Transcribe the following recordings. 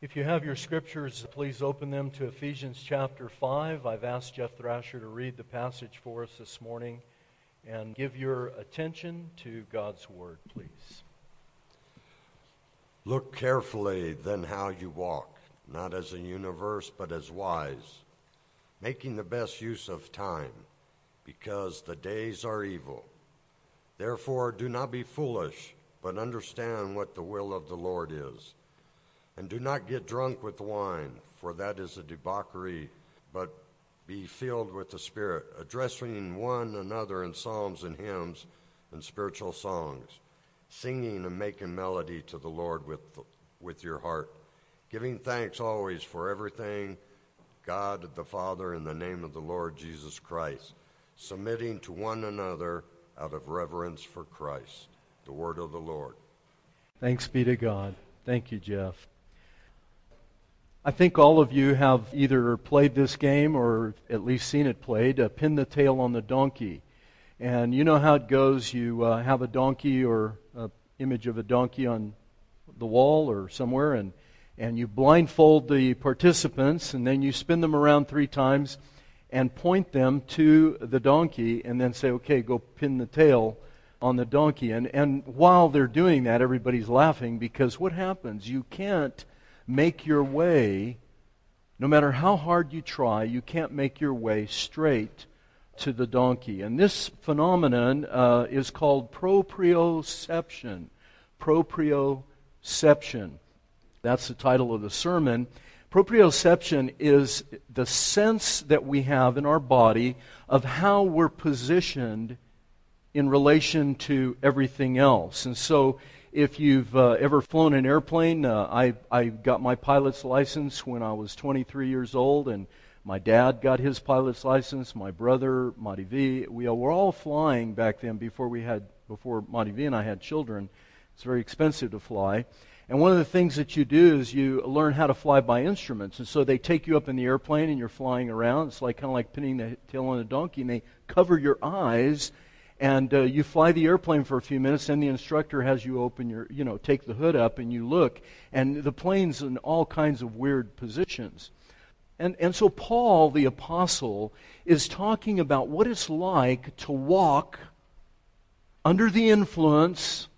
If you have your scriptures, please open them to Ephesians chapter 5. I've asked Jeff Thrasher to read the passage for us this morning and give your attention to God's word, please. Look carefully then how you walk, not as a universe, but as wise, making the best use of time, because the days are evil. Therefore, do not be foolish, but understand what the will of the Lord is. And do not get drunk with wine, for that is a debauchery, but be filled with the Spirit, addressing one another in psalms and hymns and spiritual songs, singing and making melody to the Lord with, with your heart, giving thanks always for everything, God the Father, in the name of the Lord Jesus Christ, submitting to one another out of reverence for Christ. The word of the Lord. Thanks be to God. Thank you, Jeff. I think all of you have either played this game or at least seen it played. Uh, pin the tail on the donkey. And you know how it goes. You uh, have a donkey or an image of a donkey on the wall or somewhere, and, and you blindfold the participants, and then you spin them around three times and point them to the donkey, and then say, okay, go pin the tail on the donkey. And, and while they're doing that, everybody's laughing because what happens? You can't make your way, no matter how hard you try, you can't make your way straight to the donkey. And this phenomenon uh, is called proprioception. Proprioception. That's the title of the sermon. Proprioception is the sense that we have in our body of how we're positioned in relation to everything else. And so if you've uh, ever flown an airplane, uh, I, I got my pilot's license when I was 23 years old, and my dad got his pilot's license. My brother, Monty V, we were all flying back then before we had before Monty V and I had children. It's very expensive to fly. And one of the things that you do is you learn how to fly by instruments. And so they take you up in the airplane and you're flying around. It's like kind of like pinning the tail on a donkey, and they cover your eyes and uh, you fly the airplane for a few minutes and the instructor has you open your you know take the hood up and you look and the plane's in all kinds of weird positions. And and so paul the apostle is talking about what it's like to walk under the influence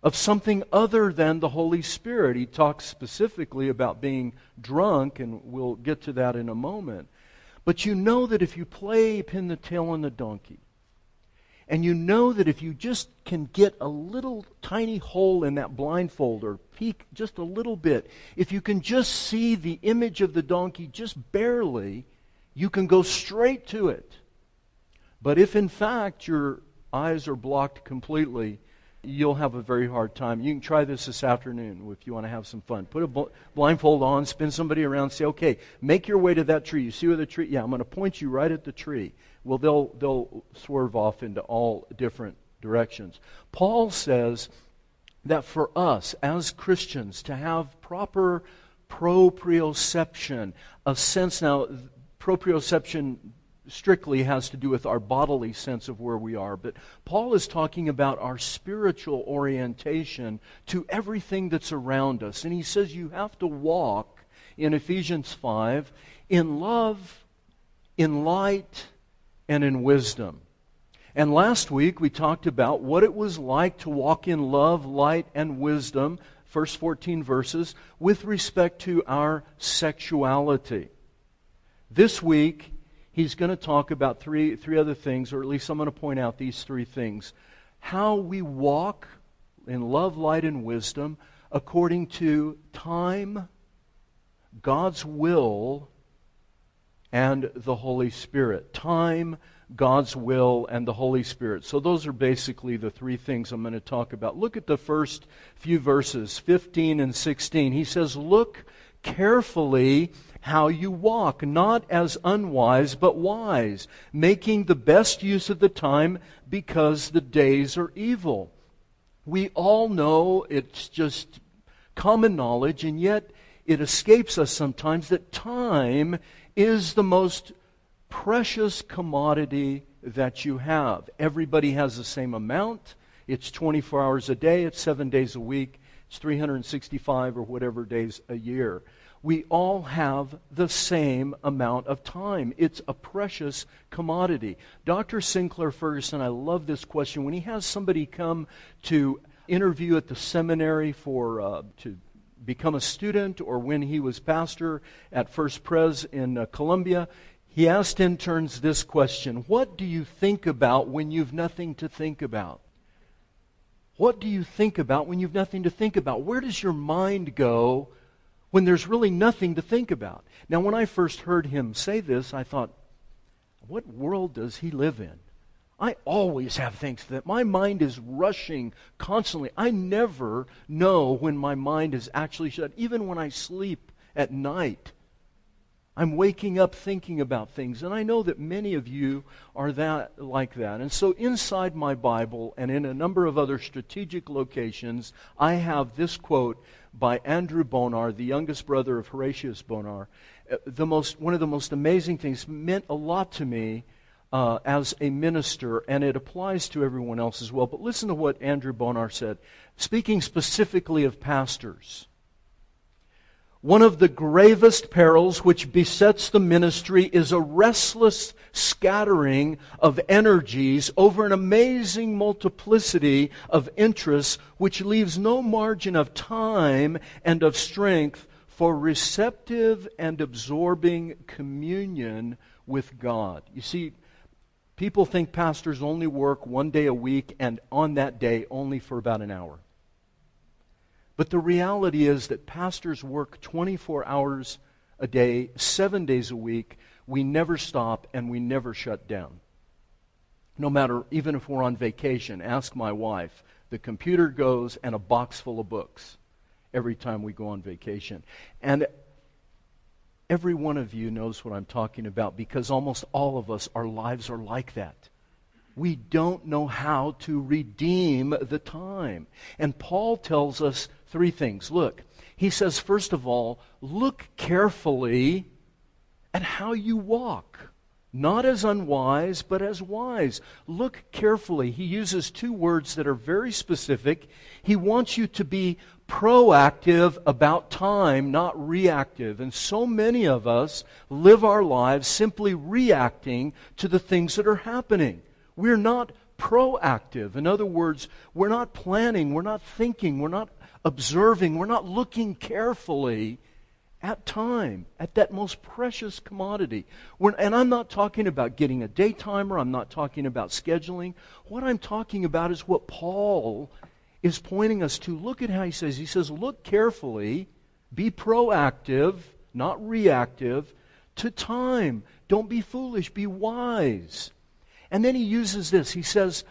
of something other than the holy spirit. He talks specifically about being drunk and we'll get to that in a moment. But you know that if you play pin the tail on the donkey and you know that if you just can get a little tiny hole in that blindfold or peek just a little bit, if you can just see the image of the donkey just barely, you can go straight to it. But if in fact your eyes are blocked completely, you'll have a very hard time. You can try this this afternoon if you want to have some fun. Put a blindfold on, spin somebody around, say, okay, make your way to that tree. You see where the tree? Yeah, I'm going to point you right at the tree well, they'll, they'll swerve off into all different directions. Paul says that for us as Christians to have proper proprioception, a sense now, proprioception strictly has to do with our bodily sense of where we are, but Paul is talking about our spiritual orientation to everything that's around us. And he says you have to walk in Ephesians 5 in love, in light, and in wisdom. And last week we talked about what it was like to walk in love, light, and wisdom, first 14 verses, with respect to our sexuality. This week, he's going to talk about three, three other things, or at least I'm going to point out these three things. How we walk in love, light, and wisdom according to time, God's will, and the Holy Spirit. Time, God's will, and the Holy Spirit. So those are basically the three things I'm going to talk about. Look at the first few verses, 15 and 16. He says, Look carefully how you walk, not as unwise, but wise, making the best use of the time because the days are evil. We all know it's just common knowledge, and yet it escapes us sometimes that time is the most precious commodity that you have. Everybody has the same amount. It's 24 hours a day, it's seven days a week. It's 365 or whatever days a year. We all have the same amount of time. It's a precious commodity. Dr. Sinclair Ferguson, I love this question. When he has somebody come to interview at the seminary for uh, to become a student, or when he was pastor at First Pres in uh, Columbia, he asked interns this question What do you think about when you've nothing to think about? What do you think about when you've nothing to think about? Where does your mind go when there's really nothing to think about? Now, when I first heard him say this, I thought, what world does he live in? I always have things that my mind is rushing constantly. I never know when my mind is actually shut, even when I sleep at night. I'm waking up thinking about things, and I know that many of you are that like that. And so inside my Bible and in a number of other strategic locations, I have this quote by Andrew Bonar, the youngest brother of Horatius Bonar. Uh, the most, one of the most amazing things meant a lot to me uh, as a minister, and it applies to everyone else as well. But listen to what Andrew Bonar said, speaking specifically of pastors. One of the gravest perils which besets the ministry is a restless scattering of energies over an amazing multiplicity of interests, which leaves no margin of time and of strength for receptive and absorbing communion with God. You see, People think pastors only work one day a week and on that day only for about an hour. But the reality is that pastors work 24 hours a day, seven days a week. We never stop and we never shut down. No matter, even if we're on vacation, ask my wife. The computer goes and a box full of books every time we go on vacation. And Every one of you knows what I'm talking about because almost all of us, our lives are like that. We don't know how to redeem the time. And Paul tells us three things. Look, he says, first of all, look carefully at how you walk. Not as unwise, but as wise. Look carefully. He uses two words that are very specific. He wants you to be proactive about time, not reactive. And so many of us live our lives simply reacting to the things that are happening. We're not proactive. In other words, we're not planning, we're not thinking, we're not observing, we're not looking carefully at time, at that most precious commodity. And I'm not talking about getting a day timer, I'm not talking about scheduling. What I'm talking about is what Paul is pointing us to. Look at how he says. He says, Look carefully, be proactive, not reactive, to time. Don't be foolish, be wise. And then he uses this. He says,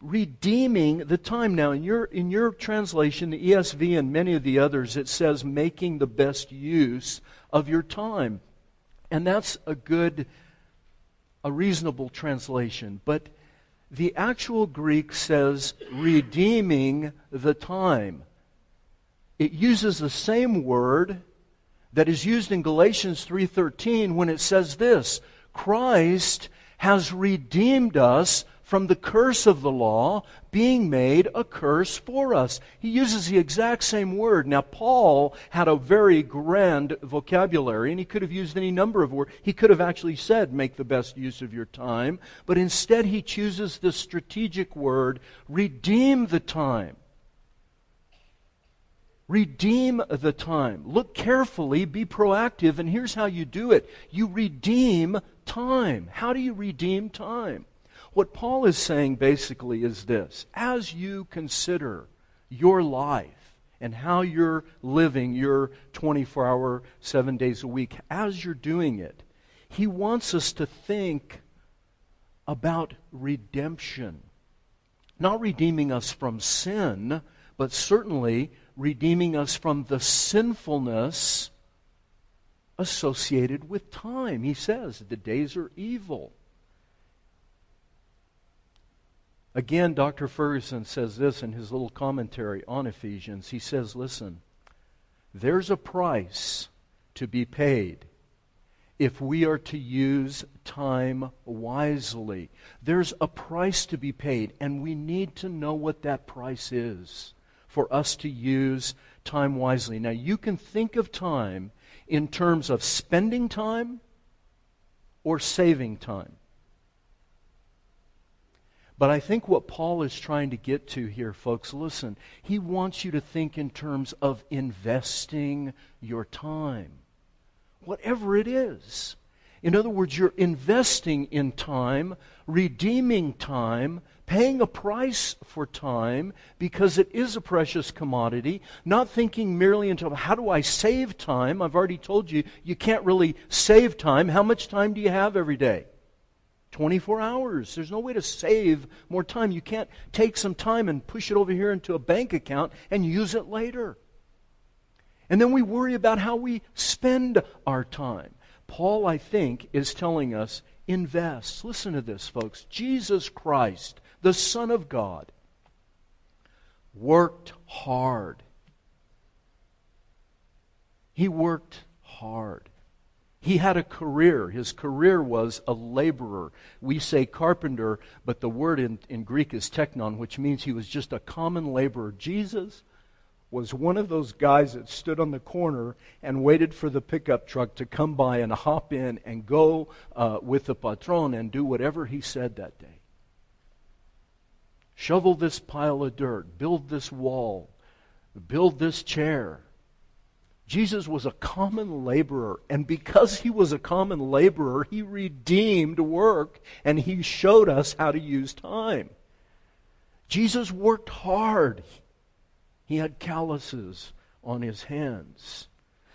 redeeming the time. Now, in your, in your translation, the ESV and many of the others, it says making the best use of your time. And that's a good, a reasonable translation. But the actual Greek says redeeming the time. It uses the same word that is used in Galatians 3:13 when it says this, Christ has redeemed us from the curse of the law being made a curse for us. He uses the exact same word. Now, Paul had a very grand vocabulary, and he could have used any number of words. He could have actually said, make the best use of your time, but instead he chooses the strategic word, redeem the time. Redeem the time. Look carefully, be proactive, and here's how you do it you redeem time. How do you redeem time? What Paul is saying basically is this as you consider your life and how you're living your 24 hour, seven days a week, as you're doing it, he wants us to think about redemption. Not redeeming us from sin, but certainly redeeming us from the sinfulness associated with time. He says the days are evil. Again, Dr. Ferguson says this in his little commentary on Ephesians. He says, Listen, there's a price to be paid if we are to use time wisely. There's a price to be paid, and we need to know what that price is. for us to use time wisely. Now, you can think of time in terms of spending time or saving time. But I think what Paul is trying to get to here, folks, listen, he wants you to think in terms of investing your time, whatever it is. In other words, you're investing in time, redeeming time, paying a price for time because it is a precious commodity, not thinking merely into how do I save time? I've already told you, you can't really save time. How much time do you have every day? 24 hours. There's no way to save more time. You can't take some time and push it over here into a bank account and use it later. And then we worry about how we spend our time. Paul, I think, is telling us invest. Listen to this, folks. Jesus Christ, the Son of God, worked hard. He worked hard. He had a career. His career was a laborer. We say carpenter, but the word in, in Greek is tekton, which means he was just a common laborer. Jesus was one of those guys that stood on the corner and waited for the pickup truck to come by and hop in and go uh, with the patron and do whatever he said that day. Shovel this pile of dirt, build this wall, build this chair. Jesus was a common laborer, and because he was a common laborer, he redeemed work and he showed us how to use time. Jesus worked hard. He had calluses on his hands.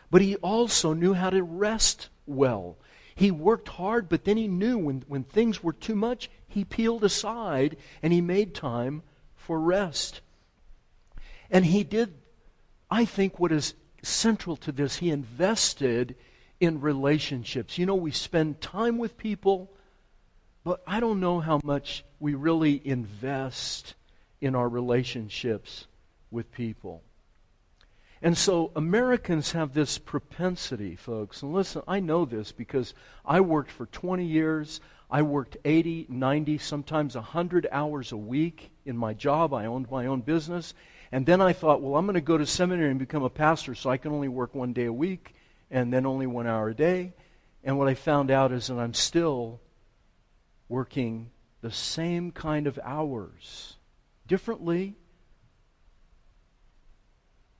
But he also knew how to rest well. He worked hard, but then he knew when, when things were too much, he peeled aside and he made time for rest. And he did, I think, what is central to this. He invested in relationships. You know, we spend time with people, but I don't know how much we really invest in our relationships with people. And so Americans have this propensity, folks. And listen, I know this because I worked for 20 years. I worked 80, 90, sometimes 100 hours a week in my job. I owned my own business. And then I thought, well, I'm going to go to seminary and become a pastor so I can only work one day a week and then only one hour a day. And what I found out is that I'm still working the same kind of hours differently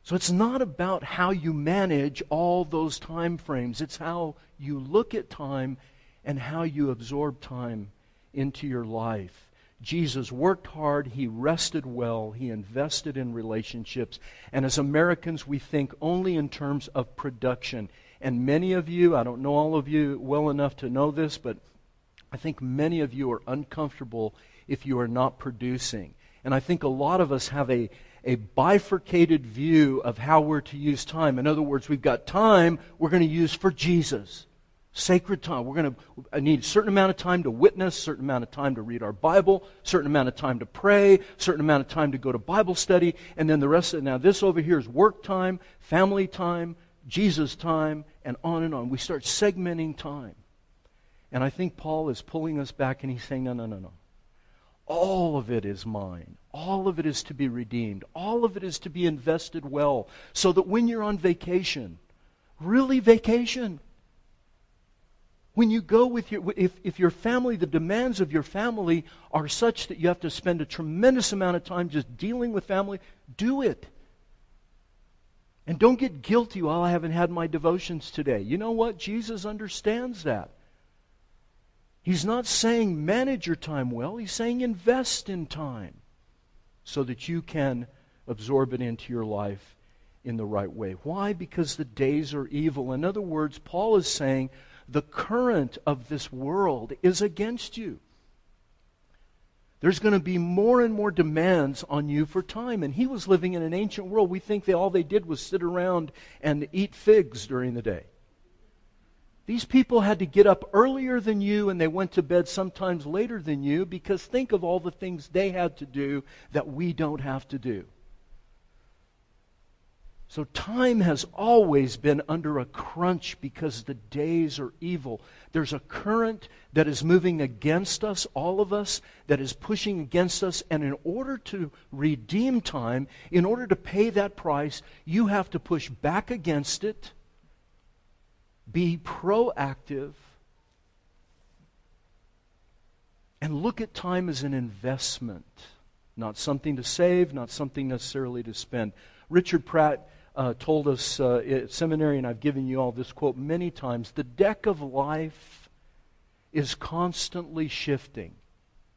so it's not about how you manage all those time frames. It's how you look at time and how you absorb time into your life. Jesus worked hard, he rested well, he invested in relationships. And as Americans, we think only in terms of production. And many of you, I don't know all of you well enough to know this, but I think many of you are uncomfortable if you are not producing. And I think a lot of us have a, a bifurcated view of how we're to use time. In other words, we've got time we're going to use for Jesus. Sacred time. We're going to uh, need a certain amount of time to witness, certain amount of time to read our Bible, certain amount of time to pray, certain amount of time to go to Bible study, and then the rest of it. Now, this over here is work time, family time, Jesus time, and on and on. We start segmenting time. And I think Paul is pulling us back and he's saying, no, no, no, no. All of it is mine. All of it is to be redeemed. All of it is to be invested well. So that when you're on vacation, really vacation, when you go with your, if, if your family, the demands of your family are such that you have to spend a tremendous amount of time just dealing with family, do it. And don't get guilty, well, I haven't had my devotions today. You know what? Jesus understands that. He's not saying manage your time well, he's saying invest in time so that you can absorb it into your life in the right way. Why? Because the days are evil. In other words, Paul is saying the current of this world is against you. There's going to be more and more demands on you for time. And he was living in an ancient world. We think that all they did was sit around and eat figs during the day. These people had to get up earlier than you and they went to bed sometimes later than you because think of all the things they had to do that we don't have to do. So time has always been under a crunch because the days are evil. There's a current that is moving against us, all of us, that is pushing against us. And in order to redeem time, in order to pay that price, you have to push back against it, be proactive, and look at time as an investment, not something to save, not something necessarily to spend. Richard Pratt uh, told us uh, at seminary, and I've given you all this quote many times the deck of life is constantly shifting.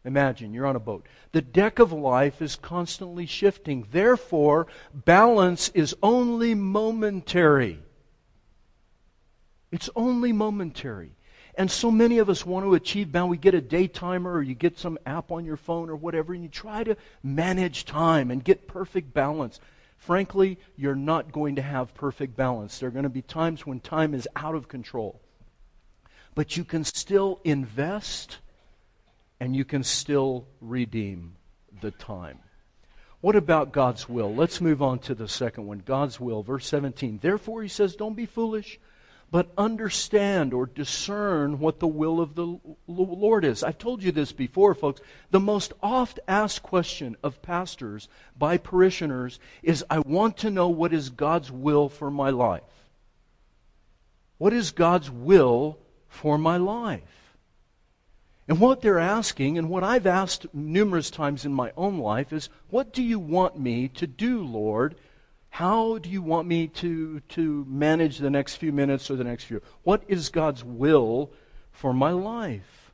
Imagine you're on a boat. The deck of life is constantly shifting. Therefore, balance is only momentary. It's only momentary. And so many of us want to achieve balance. We get a day timer or you get some app on your phone or whatever, and you try to manage time and get perfect balance frankly, you're not going to have perfect balance. There are going to be times when time is out of control. But you can still invest and you can still redeem the time. What about God's will? Let's move on to the second one God's will. Verse 17. Therefore, he says, Don't be foolish but understand or discern what the will of the Lord is. I've told you this before, folks. The most oft asked question of pastors by parishioners is I want to know what is God's will for my life. What is God's will for my life? And what they're asking, and what I've asked numerous times in my own life, is what do you want me to do, Lord? How do you want me to, to manage the next few minutes or the next few? What is God's will for my life?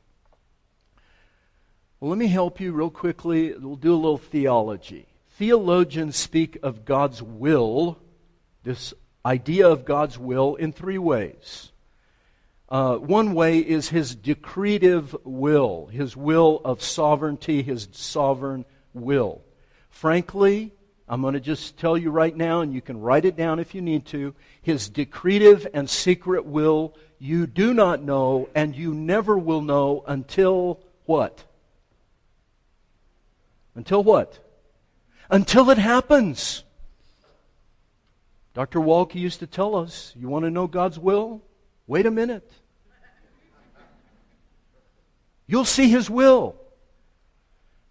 Well, let me help you real quickly. We'll do a little theology. Theologians speak of God's will, this idea of God's will, in three ways. Uh, one way is his decretive will, his will of sovereignty, his sovereign will. Frankly, I'm going to just tell you right now, and you can write it down if you need to. His decretive and secret will you do not know, and you never will know until what? Until what? Until it happens. Dr. Waltke used to tell us, you want to know God's will? Wait a minute. You'll see His will.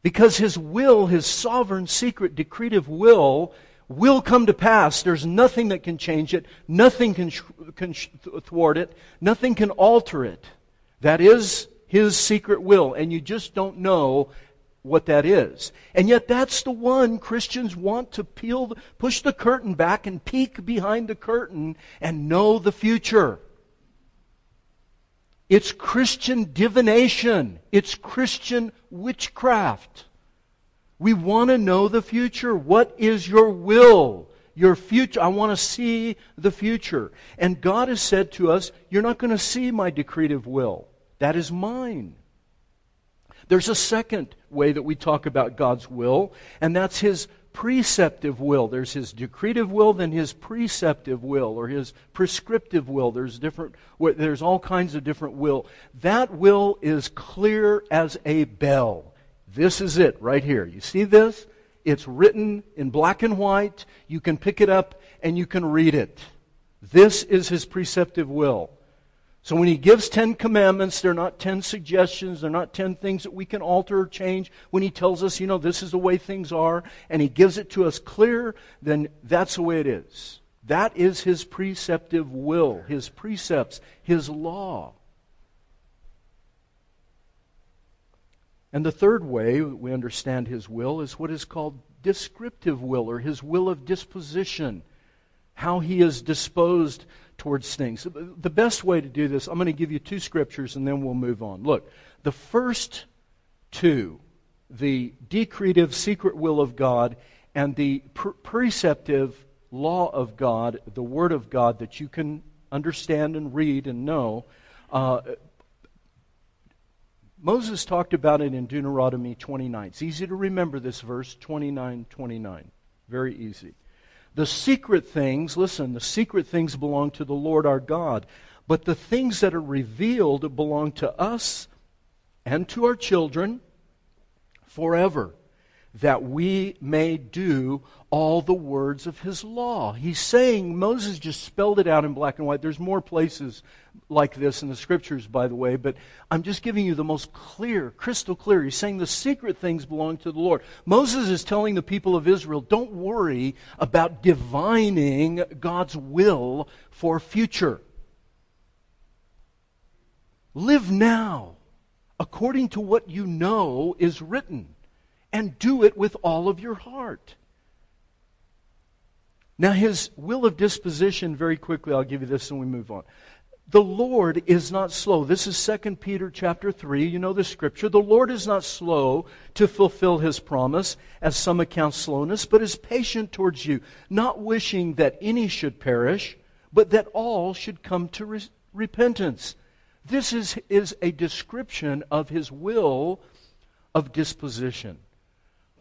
Because His will, His sovereign, secret, decretive will, will come to pass. There's nothing that can change it, nothing can, can thwart it, nothing can alter it. That is His secret will, and you just don't know what that is. And yet that's the one Christians want to peel, push the curtain back and peek behind the curtain and know the future. It's Christian divination. It's Christian witchcraft. We want to know the future. What is your will? Your future. I want to see the future. And God has said to us, You're not going to see my decretive will. That is mine. There's a second way that we talk about God's will, and that's His preceptive will. There's his decretive will, then his preceptive will, or his prescriptive will. There's different. There's all kinds of different will. That will is clear as a bell. This is it right here. You see this? It's written in black and white. You can pick it up and you can read it. This is his preceptive will. So when he gives 10 commandments, they're not 10 suggestions, they're not 10 things that we can alter or change. When he tells us, you know, this is the way things are, and he gives it to us clear, then that's the way it is. That is his preceptive will, his precepts, his law. And the third way we understand his will is what is called descriptive will, or his will of disposition, how he is disposed towards things. The best way to do this, I'm going to give you two scriptures and then we'll move on. Look, the first two, the decretive secret will of God and the pre- preceptive law of God, the Word of God that you can understand and read and know. Uh, Moses talked about it in Deuteronomy 29. It's easy to remember this verse, 29 29. Very easy. The secret things, listen, the secret things belong to the Lord our God. But the things that are revealed belong to us and to our children forever. That we may do all the words of his law. He's saying, Moses just spelled it out in black and white. There's more places like this in the scriptures, by the way, but I'm just giving you the most clear, crystal clear. He's saying the secret things belong to the Lord. Moses is telling the people of Israel, don't worry about divining God's will for future. Live now according to what you know is written and do it with all of your heart. Now, his will of disposition, very quickly, I'll give you this and we move on. The Lord is not slow. This is 2 Peter chapter 3. You know the scripture. The Lord is not slow to fulfill his promise, as some account slowness, but is patient towards you, not wishing that any should perish, but that all should come to re- repentance. This is, is a description of his will of disposition.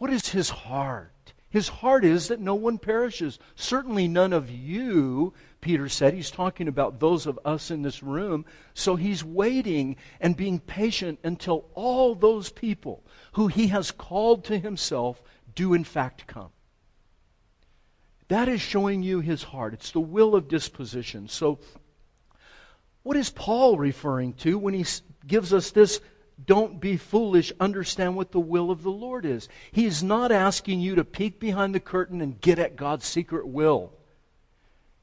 What is his heart? His heart is that no one perishes. Certainly none of you, Peter said. He's talking about those of us in this room. So he's waiting and being patient until all those people who he has called to himself do in fact come. That is showing you his heart. It's the will of disposition. So, what is Paul referring to when he gives us this don't be foolish, understand what the will of the Lord is. He's not asking you to peek behind the curtain and get at God's secret will.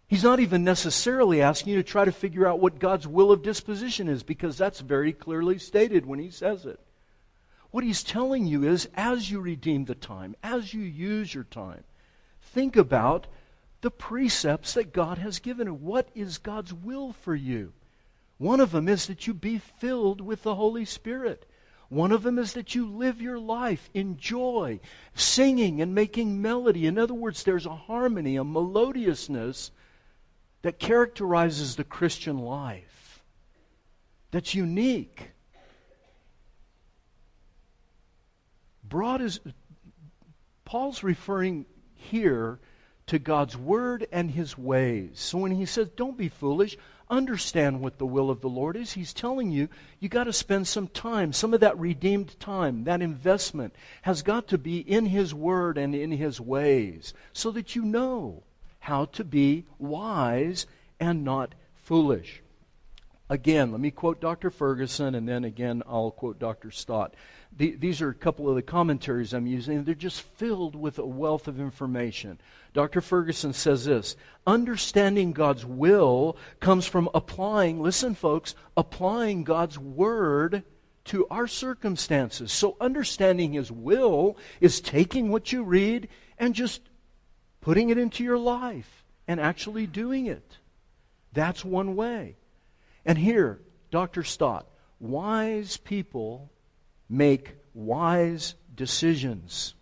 He's not even necessarily asking you to try to figure out what God's will of disposition is, because that's very clearly stated when he says it. What he's telling you is as you redeem the time, as you use your time, think about the precepts that God has given. What is God's will for you? One of them is that you be filled with the Holy Spirit. One of them is that you live your life in joy, singing and making melody. In other words, there's a harmony, a melodiousness that characterizes the Christian life that's unique. Broad is Paul's referring here to God's word and his ways. So when he says, Don't be foolish, understand what the will of the Lord is. He's telling you, you got to spend some time. Some of that redeemed time, that investment, has got to be in His Word and in His ways so that you know how to be wise and not foolish. Again, let me quote Dr. Ferguson, and then again, I'll quote Dr. Stott. The, these are a couple of the commentaries I'm using. They're just filled with a wealth of information. Dr. Ferguson says this Understanding God's will comes from applying, listen, folks, applying God's word to our circumstances. So, understanding His will is taking what you read and just putting it into your life and actually doing it. That's one way. And here, Dr. Stott, wise people make wise decisions.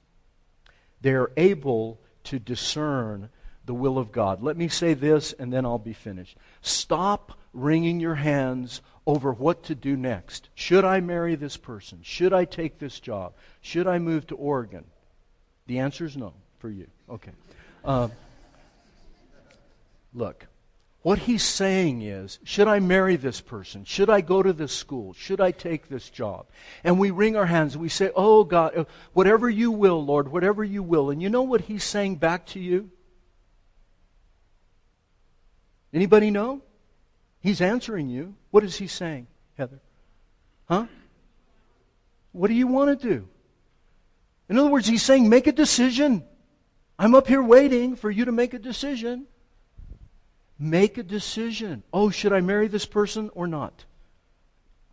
They're able to discern the will of God. Let me say this and then I'll be finished. Stop wringing your hands over what to do next. Should I marry this person? Should I take this job? Should I move to Oregon? The answer is no for you. Okay. Uh, look, what he's saying is, should I marry this person? Should I go to this school? Should I take this job? And we wring our hands and we say, Oh God, uh, whatever you will, Lord, whatever you will. And you know what he's saying back to you? Anybody know? He's answering you. What is he saying, Heather? Huh? What do you want to do? In other words, he's saying, make a decision. I'm up here waiting for you to make a decision. Make a decision. Oh, should I marry this person or not?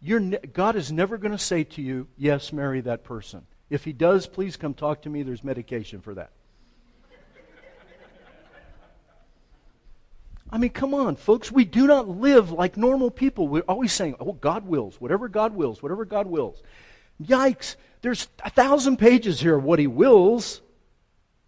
Ne- God is never going to say to you, yes, marry that person. If He does, please come talk to me. There's medication for that. I mean, come on, folks. We do not live like normal people. We're always saying, oh, God wills, whatever God wills, whatever God wills. Yikes. There's a thousand pages here of what He wills.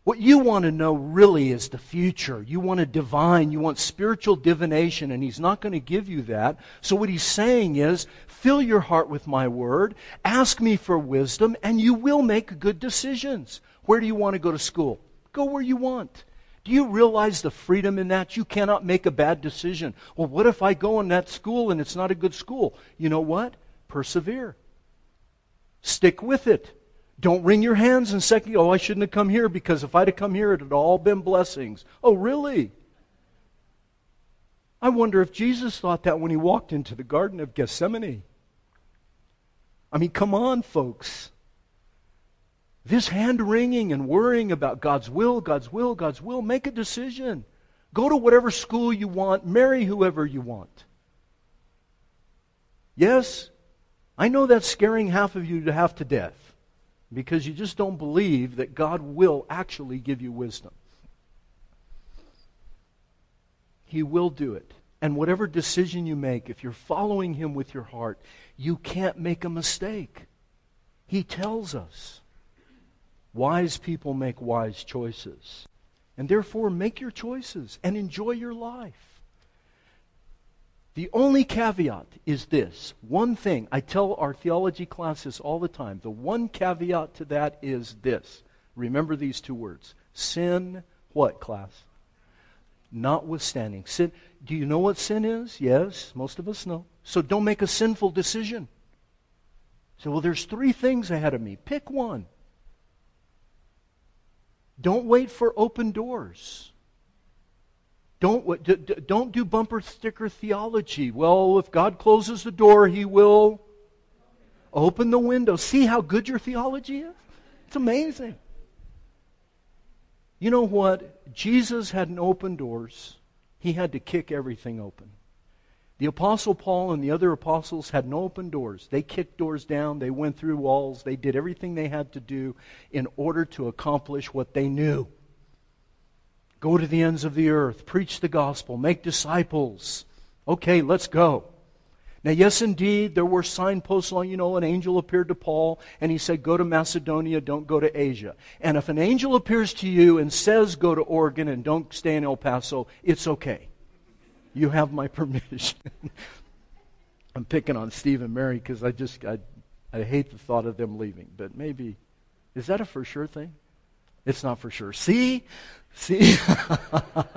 What you want to know really is the future. You want to divine, you want spiritual divination, and he's not going to give you that. So what he's saying is, fill your heart with my word, ask me for wisdom, and you will make good decisions. Where do you want to go to school? Go where you want. Do you realize the freedom in that? You cannot make a bad decision. Well, what if I go in that school and it's not a good school? You know what? Persevere. Stick with it. Don't wring your hands and second, oh, I shouldn't have come here because if I'd have come here, it had all been blessings. Oh, really? I wonder if Jesus thought that when he walked into the Garden of Gethsemane. I mean, come on, folks. This hand wringing and worrying about God's will, God's will, God's will, make a decision. Go to whatever school you want, marry whoever you want. Yes, I know that's scaring half of you to half to death because you just don't believe that God will actually give you wisdom. He will do it. And whatever decision you make, if you're following Him with your heart, you can't make a mistake. He tells us. Wise people make wise choices. And therefore, make your choices and enjoy your life. The only caveat is this one thing. I tell our theology classes all the time. The one caveat to that is this. Remember these two words sin, what, class? Notwithstanding. Sin. Do you know what sin is? Yes, most of us know. So don't make a sinful decision. So, well, there's three things ahead of me. Pick one. Don't wait for open doors. Don't, don't do bumper sticker theology. Well, if God closes the door, He will open the window. See how good your theology is? It's amazing. You know what? Jesus hadn't opened doors, He had to kick everything open. The Apostle Paul and the other apostles had no open doors. They kicked doors down, they went through walls, they did everything they had to do in order to accomplish what they knew. Go to the ends of the earth, preach the gospel, make disciples. Okay, let's go. Now, yes, indeed, there were signposts along, you know, an angel appeared to Paul and he said, Go to Macedonia, don't go to Asia. And if an angel appears to you and says, Go to Oregon and don't stay in El Paso, it's okay. You have my permission. I'm picking on Steve and Mary because I just, I, I hate the thought of them leaving. But maybe, is that a for sure thing? It's not for sure. See? See?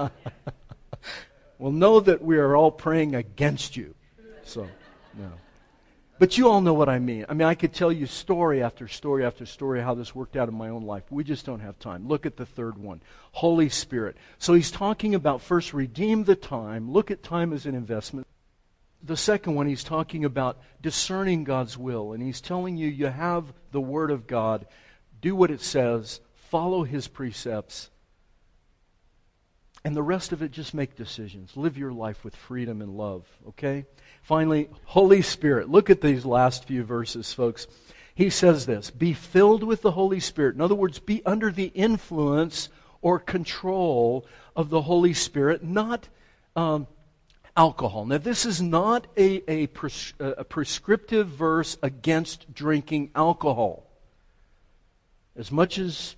well, know that we are all praying against you. So, no. But you all know what I mean. I mean, I could tell you story after story after story how this worked out in my own life. We just don't have time. Look at the third one Holy Spirit. So he's talking about first redeem the time, look at time as an investment. The second one, he's talking about discerning God's will. And he's telling you, you have the Word of God, do what it says, follow his precepts, and the rest of it, just make decisions. Live your life with freedom and love, okay? Finally, Holy Spirit. Look at these last few verses, folks. He says this Be filled with the Holy Spirit. In other words, be under the influence or control of the Holy Spirit, not um, alcohol. Now, this is not a, a, pres- a prescriptive verse against drinking alcohol. As much as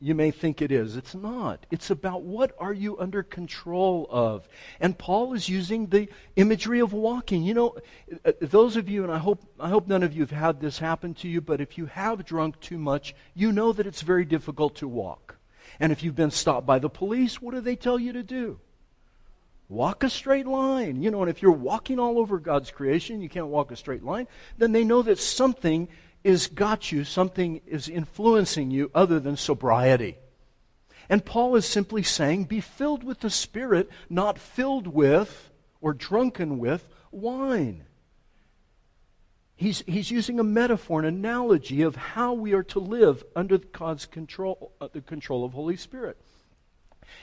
you may think it is. It's not. It's about what are you under control of. And Paul is using the imagery of walking. You know, uh, those of you, and I hope, I hope none of you have had this happen to you, but if you have drunk too much, you know that it's very difficult to walk. And if you've been stopped by the police, what do they tell you to do? Walk a straight line. You know, and if you're walking all over God's creation, you can't walk a straight line, then they know that something is got you, something is influencing you other than sobriety. And Paul is simply saying, be filled with the Spirit, not filled with or drunken with wine. He's, he's using a metaphor, an analogy of how we are to live under God's control, uh, the control of Holy Spirit.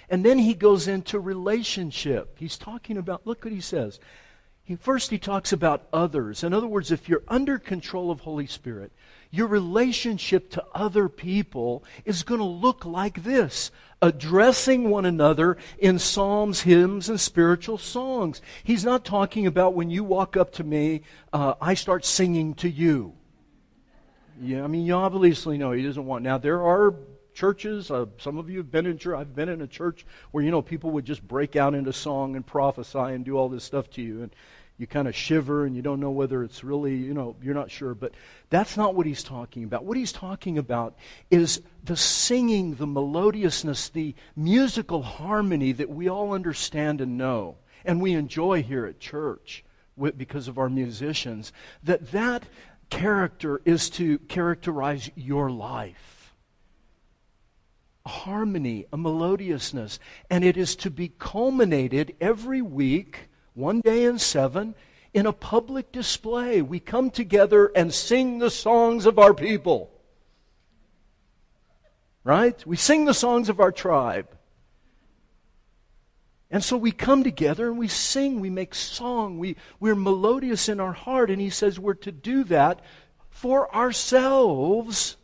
And then he goes into relationship. He's talking about, look what he says. He, first, he talks about others. In other words, if you're under control of Holy Spirit, your relationship to other people is going to look like this addressing one another in psalms, hymns, and spiritual songs. He's not talking about when you walk up to me, uh, I start singing to you. Yeah, I mean, you obviously know he doesn't want. Now, there are churches. Uh, some of you have been in church. I've been in a church where you know people would just break out into song and prophesy and do all this stuff to you, and you kind of shiver and you don't know whether it's really, you know, you're not sure. But that's not what he's talking about. What he's talking about is the singing, the melodiousness, the musical harmony that we all understand and know and we enjoy here at church because of our musicians. That that character is to characterize your life. A harmony, a melodiousness, and it is to be culminated every week, one day in seven, in a public display. We come together and sing the songs of our people. Right? We sing the songs of our tribe. And so we come together and we sing, we make song, we, we're melodious in our heart. And he says we're to do that for ourselves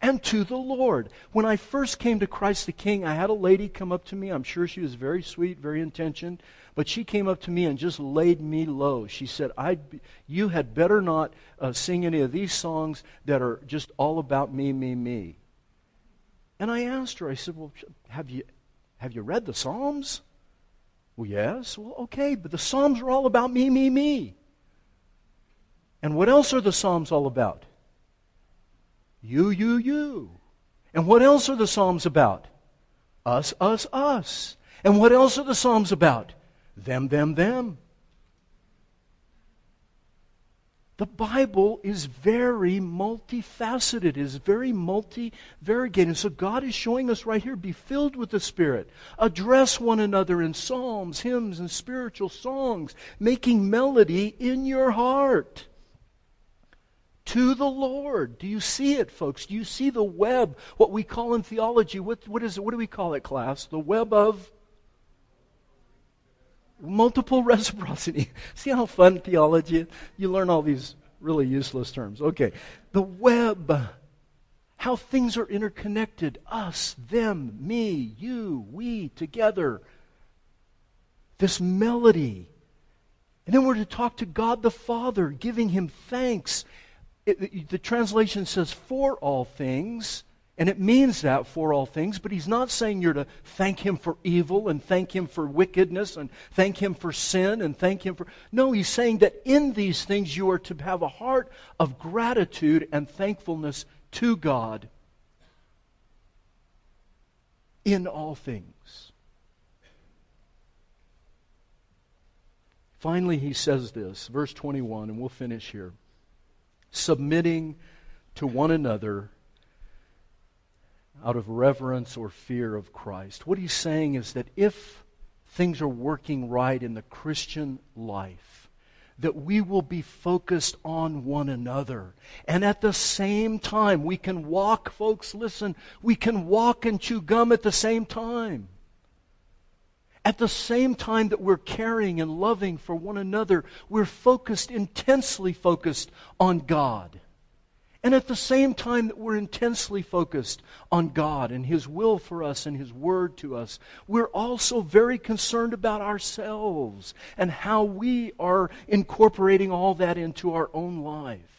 and to the Lord. When I first came to Christ the King, I had a lady come up to me. I'm sure she was very sweet, very intentioned, but she came up to me and just laid me low. She said, i You had better not uh, sing any of these songs that are just all about me, me, me. And I asked her, I said, Well, have you, have you read the Psalms? Well, yes. Well, okay, but the Psalms are all about me, me, me. And what else are the Psalms all about? You, you, you. And what else are the Psalms about? Us, us, us. And what else are the Psalms about? Them, them, them. The Bible is very multifaceted, is very multi-variegated. So God is showing us right here, be filled with the Spirit. Address one another in psalms, hymns, and spiritual songs, making melody in your heart to the Lord. Do you see it, folks? Do you see the web, what we call in theology? What, what is it? What do we call it, class? The web of multiple reciprocity. See how fun theology is? You learn all these really useless terms. Okay. The web. How things are interconnected. Us, them, me, you, we, together. This melody. And then we're to talk to God the Father, giving Him thanks. It, the translation says, for all things. And it means that for all things, but he's not saying you're to thank him for evil and thank him for wickedness and thank him for sin and thank him for. No, he's saying that in these things you are to have a heart of gratitude and thankfulness to God in all things. Finally, he says this, verse 21, and we'll finish here. Submitting to one another out of reverence or fear of Christ. What he's saying is that if things are working right in the Christian life, that we will be focused on one another. And at the same time, we can walk, folks, listen, we can walk and chew gum at the same time. At the same time that we're caring and loving for one another, we're focused, intensely focused on God. And at the same time that we're intensely focused on God and His will for us and His word to us, we're also very concerned about ourselves and how we are incorporating all that into our own life.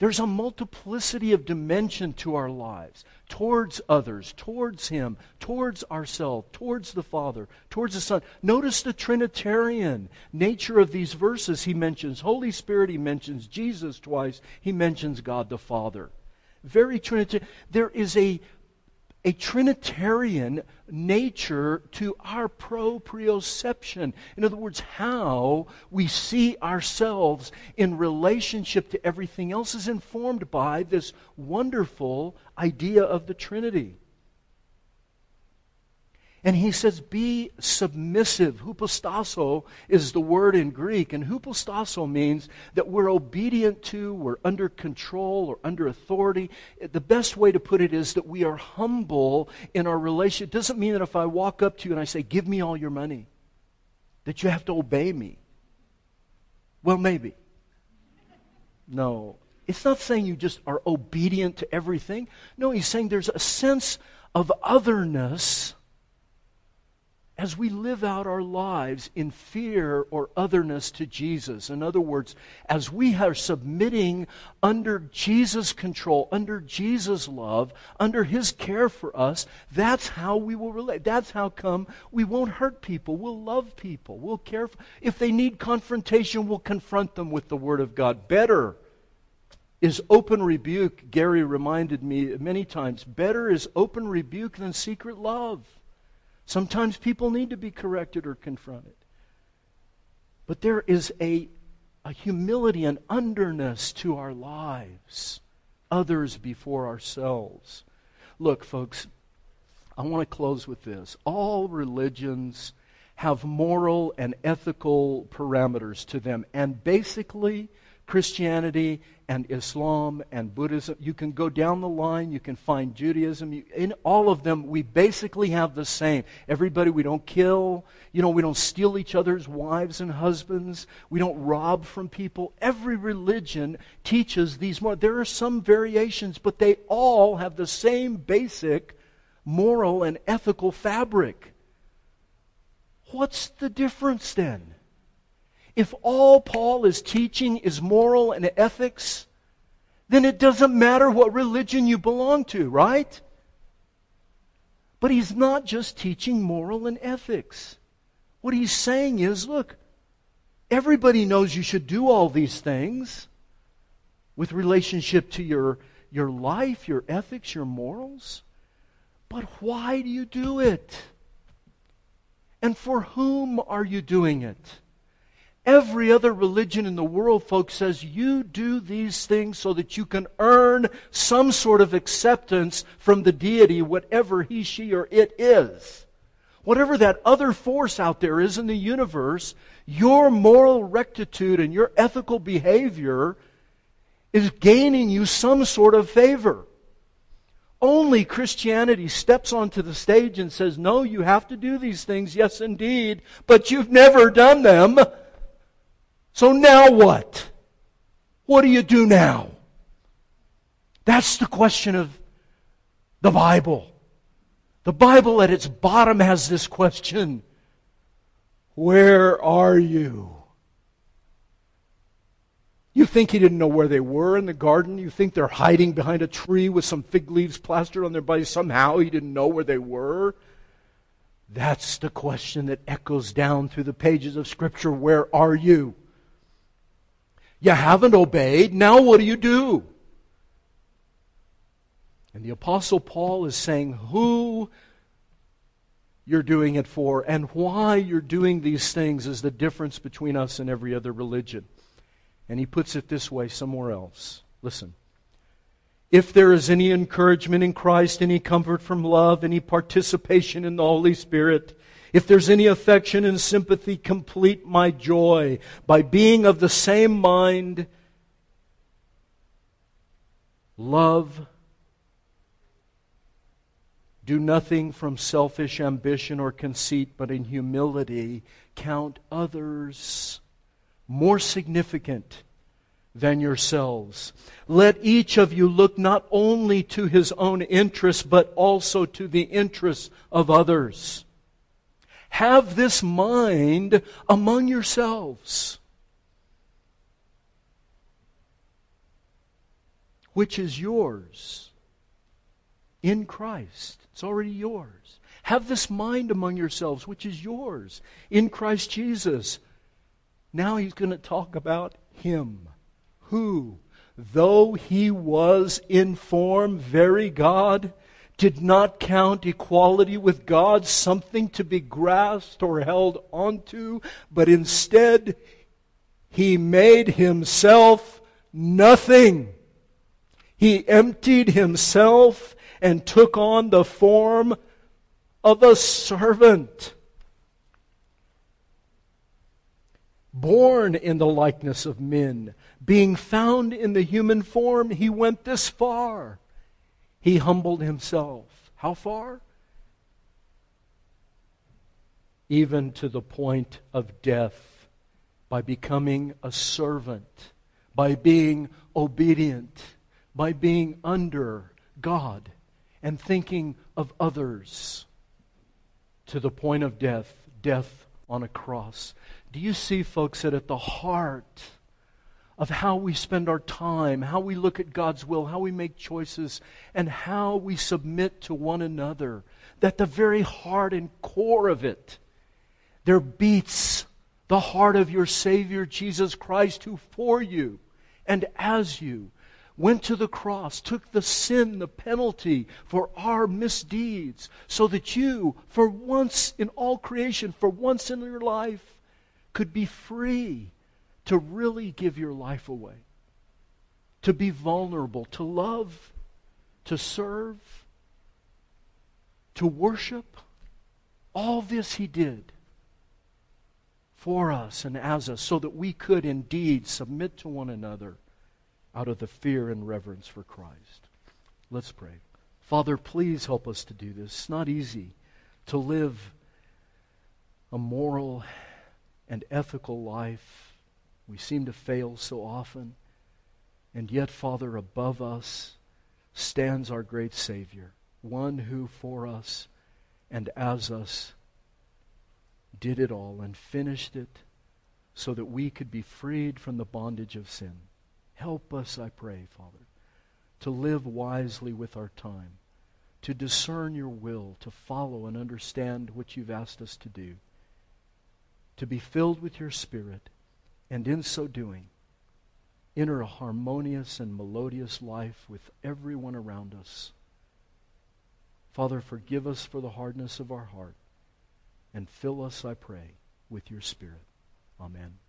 There's a multiplicity of dimension to our lives towards others, towards Him, towards ourselves, towards the Father, towards the Son. Notice the Trinitarian nature of these verses. He mentions Holy Spirit, He mentions Jesus twice, He mentions God the Father. Very Trinitarian. There is a a Trinitarian nature to our proprioception. In other words, how we see ourselves in relationship to everything else is informed by this wonderful idea of the Trinity. And he says, be submissive. Hupostasso is the word in Greek. And hupostasso means that we're obedient to, we're under control or under authority. The best way to put it is that we are humble in our relation. It doesn't mean that if I walk up to you and I say, give me all your money, that you have to obey me. Well, maybe. No. It's not saying you just are obedient to everything. No, he's saying there's a sense of otherness as we live out our lives in fear or otherness to Jesus. In other words, as we are submitting under Jesus' control, under Jesus' love, under His care for us, that's how we will relate. That's how come we won't hurt people. We'll love people. We'll care. For, if they need confrontation, we'll confront them with the Word of God. Better is open rebuke. Gary reminded me many times better is open rebuke than secret love. Sometimes people need to be corrected or confronted. But there is a a humility and underness to our lives, others before ourselves. Look, folks, I want to close with this. All religions have moral and ethical parameters to them, and basically, Christianity and Islam and Buddhism. You can go down the line, you can find Judaism. In all of them, we basically have the same. Everybody, we don't kill. You know, we don't steal each other's wives and husbands. We don't rob from people. Every religion teaches these more. There are some variations, but they all have the same basic moral and ethical fabric. What's the difference then? If all Paul is teaching is moral and ethics, then it doesn't matter what religion you belong to, right? But he's not just teaching moral and ethics. What he's saying is look, everybody knows you should do all these things with relationship to your, your life, your ethics, your morals. But why do you do it? And for whom are you doing it? Every other religion in the world, folks, says you do these things so that you can earn some sort of acceptance from the deity, whatever he, she, or it is. Whatever that other force out there is in the universe, your moral rectitude and your ethical behavior is gaining you some sort of favor. Only Christianity steps onto the stage and says, No, you have to do these things, yes, indeed, but you've never done them. So now what? What do you do now? That's the question of the Bible. The Bible at its bottom has this question Where are you? You think he didn't know where they were in the garden? You think they're hiding behind a tree with some fig leaves plastered on their body? Somehow he didn't know where they were? That's the question that echoes down through the pages of Scripture. Where are you? You haven't obeyed. Now what do you do? And the Apostle Paul is saying who you're doing it for and why you're doing these things is the difference between us and every other religion. And he puts it this way somewhere else. Listen. If there is any encouragement in Christ, any comfort from love, any participation in the Holy Spirit, if there's any affection and sympathy, complete my joy by being of the same mind. Love. Do nothing from selfish ambition or conceit, but in humility count others more significant than yourselves. Let each of you look not only to his own interests, but also to the interests of others. Have this mind among yourselves, which is yours in Christ. It's already yours. Have this mind among yourselves, which is yours in Christ Jesus. Now he's going to talk about him, who, though he was in form very God, did not count equality with God something to be grasped or held onto, but instead he made himself nothing. He emptied himself and took on the form of a servant. Born in the likeness of men, being found in the human form, he went this far he humbled himself. How far? Even to the point of death by becoming a servant, by being obedient, by being under God and thinking of others to the point of death, death on a cross. Do you see, folks, that at the heart of how we spend our time, how we look at God's will, how we make choices, and how we submit to one another. That the very heart and core of it, there beats the heart of your Savior, Jesus Christ, who for you and as you went to the cross, took the sin, the penalty for our misdeeds, so that you, for once in all creation, for once in your life, could be free to really give your life away, to be vulnerable, to love, to serve, to worship. All this he did for us and as us so that we could indeed submit to one another out of the fear and reverence for Christ. Let's pray. Father, please help us to do this. It's not easy to live a moral and ethical life. We seem to fail so often. And yet, Father, above us stands our great Savior, one who for us and as us did it all and finished it so that we could be freed from the bondage of sin. Help us, I pray, Father, to live wisely with our time, to discern your will, to follow and understand what you've asked us to do, to be filled with your Spirit, and in so doing, enter a harmonious and melodious life with everyone around us. Father, forgive us for the hardness of our heart and fill us, I pray, with your Spirit. Amen.